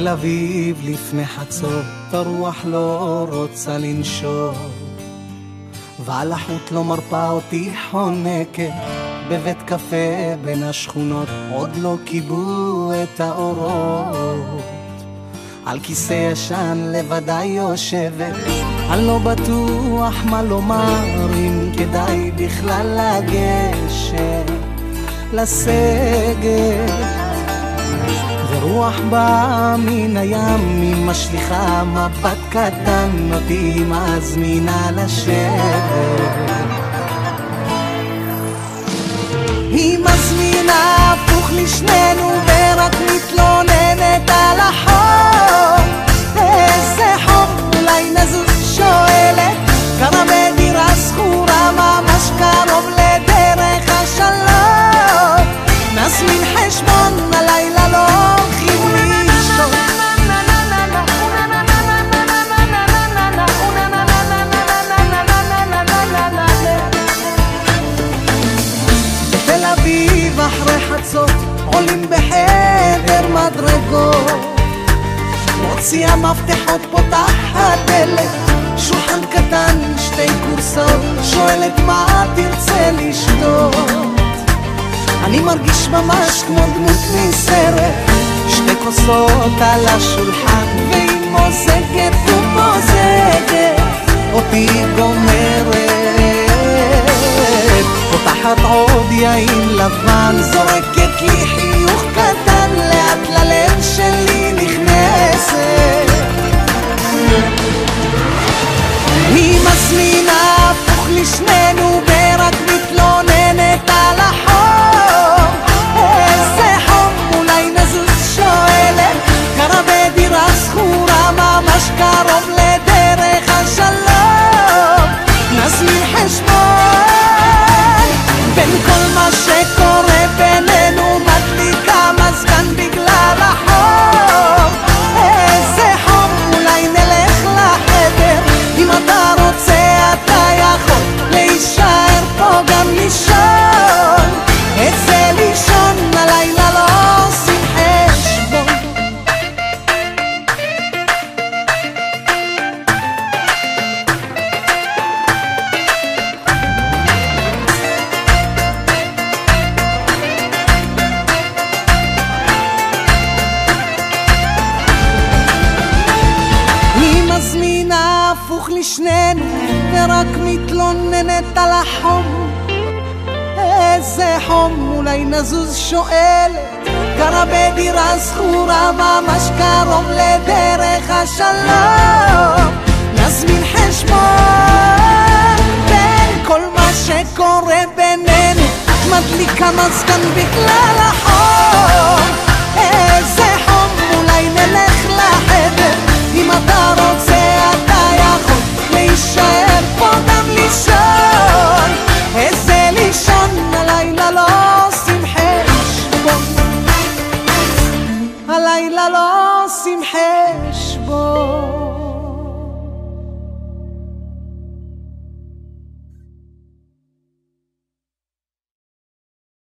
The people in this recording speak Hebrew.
תל אביב לפני חצות, הרוח לא רוצה לנשור. ועל החוט לא מרפה אותי חונקת, בבית קפה בין השכונות, עוד לא כיבו את האורות. על כיסא ישן לבדי יושבת, אני לא בטוח מה לומר, אם כדאי בכלל לגשת לסגת. ורוח באה מן הים, היא משליכה מבט קטן, אותי מזמינה לשבת. היא מזמינה הפוך לשנינו, עולים בחדר מדרגות. מוציאה מפתחות פותחת דלת שולחן קטן שתי כורסאות שואלת מה תרצה לשתות? אני מרגיש ממש כמו דמות מסרט שתי כוסות על השולחן והיא מוזגת ומוזגת. אותי גומרת. פותחת עוד יין לבן זורקת לי נזמין חשבון בין הפוך לשנינו ורק מתלוננת על החום. איזה חום אולי נזוז שואלת. גרה בדירה שכורה ממש קרוב לדרך השלום. נזמין חשבון בין כל מה שקורה בינינו. את מדליקה מזגן החום